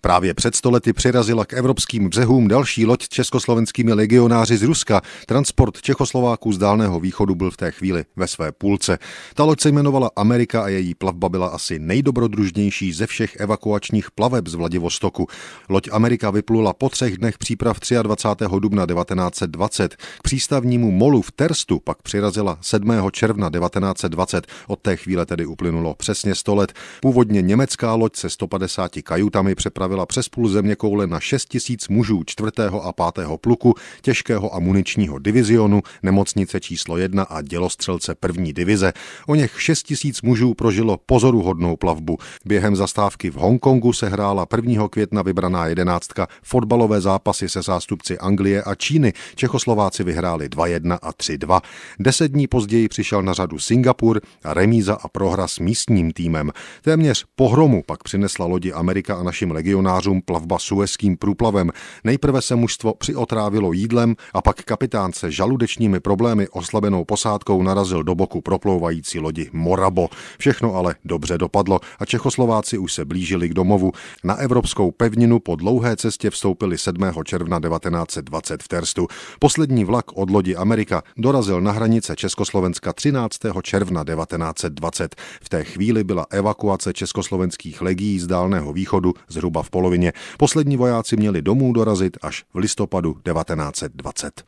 Právě před stolety přirazila k evropským břehům další loď československými legionáři z Ruska. Transport Čechoslováků z Dálného východu byl v té chvíli ve své půlce. Ta loď se jmenovala Amerika a její plavba byla asi nejdobrodružnější ze všech evakuačních plaveb z Vladivostoku. Loď Amerika vyplula po třech dnech příprav 23. dubna 1920. K přístavnímu molu v Terstu pak přirazila 7. června 1920. Od té chvíle tedy uplynulo přesně 100 let. Původně německá loď se 150 kajutami přepravila přepravila přes půl země koule na 6 tisíc mužů 4. a 5. pluku těžkého a muničního divizionu, nemocnice číslo 1 a dělostřelce první divize. O něch 6 tisíc mužů prožilo pozoruhodnou plavbu. Během zastávky v Hongkongu se hrála 1. května vybraná jedenáctka fotbalové zápasy se zástupci Anglie a Číny. Čechoslováci vyhráli 2-1 a 3-2. Deset dní později přišel na řadu Singapur a remíza a prohra s místním týmem. Téměř pohromu pak přinesla lodi Amerika a našim legionárům legionářům plavba suezkým průplavem. Nejprve se mužstvo přiotrávilo jídlem a pak kapitán se žaludečními problémy oslabenou posádkou narazil do boku proplouvající lodi Morabo. Všechno ale dobře dopadlo a Čechoslováci už se blížili k domovu. Na evropskou pevninu po dlouhé cestě vstoupili 7. června 1920 v Terstu. Poslední vlak od lodi Amerika dorazil na hranice Československa 13. června 1920. V té chvíli byla evakuace československých legií z Dálného východu zhruba v polovině. Poslední vojáci měli domů dorazit až v listopadu 1920.